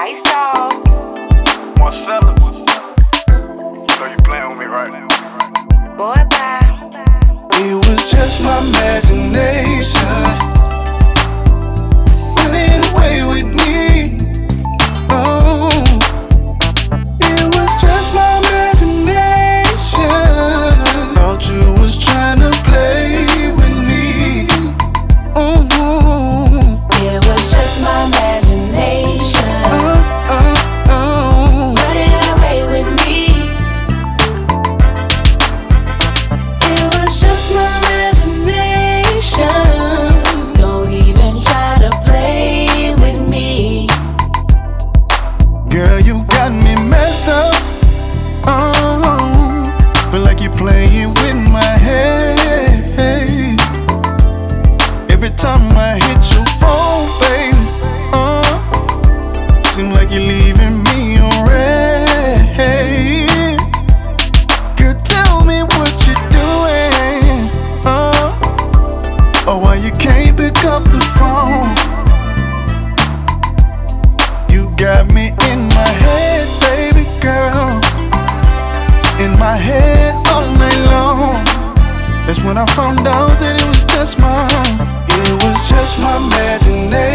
Ice Dog. Marcellus. So you playing with me right now. Boy, bye. It was just my imagination. smile. head all night long. That's when I found out that it was just my, it was just my imagination.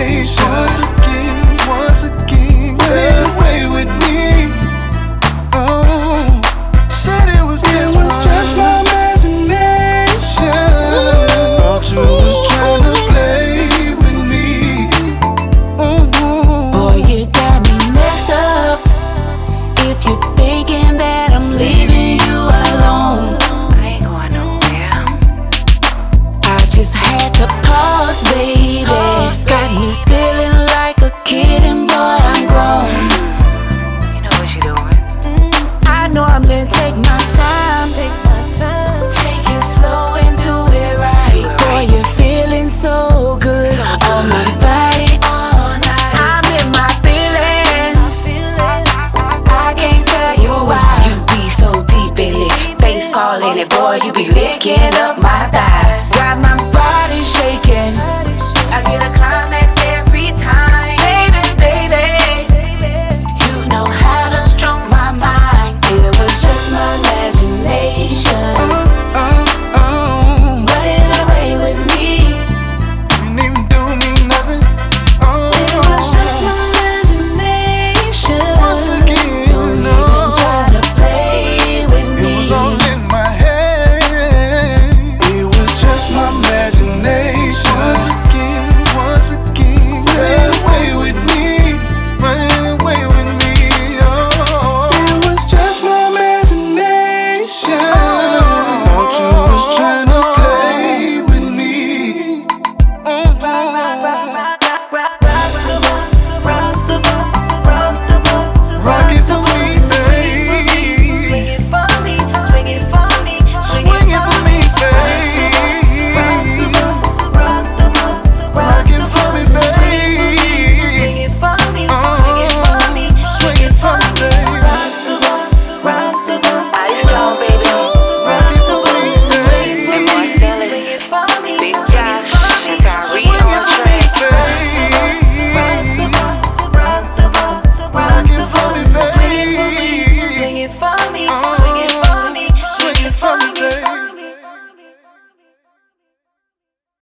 it, boy, you be licking up my thighs. Got my body shaking? I get a rock, rock, rock.